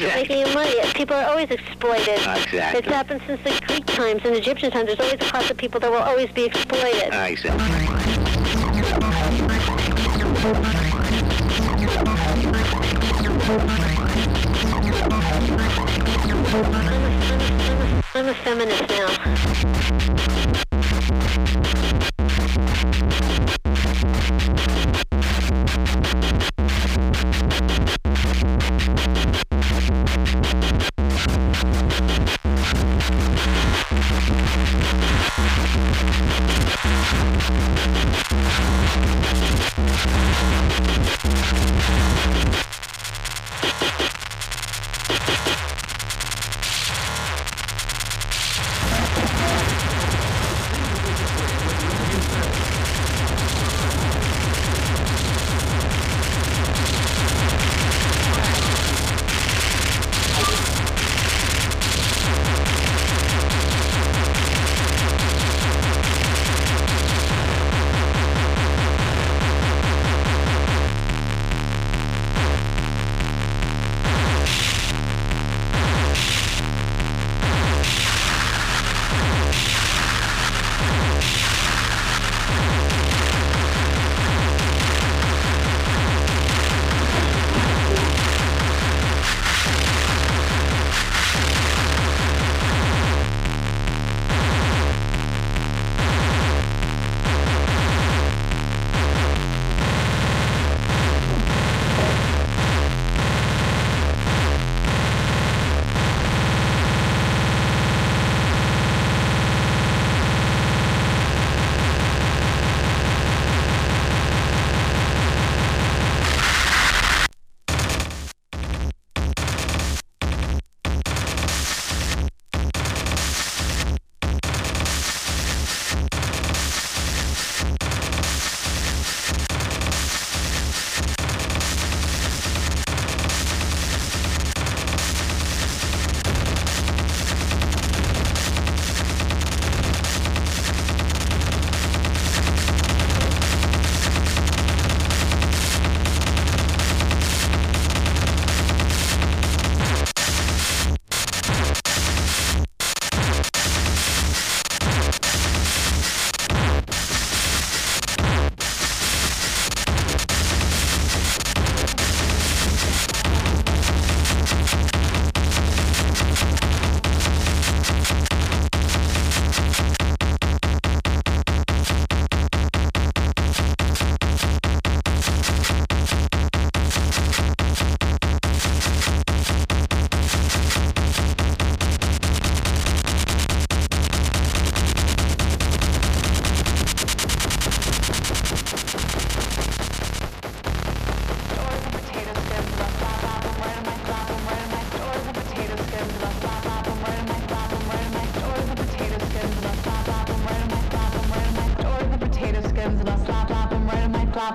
making money. People are always exploited. Exactly. It's happened since the Greek times and Egyptian times. There's always a class of people that will always be exploited. Exactly. I'm a, I'm, a, I'm a feminist now.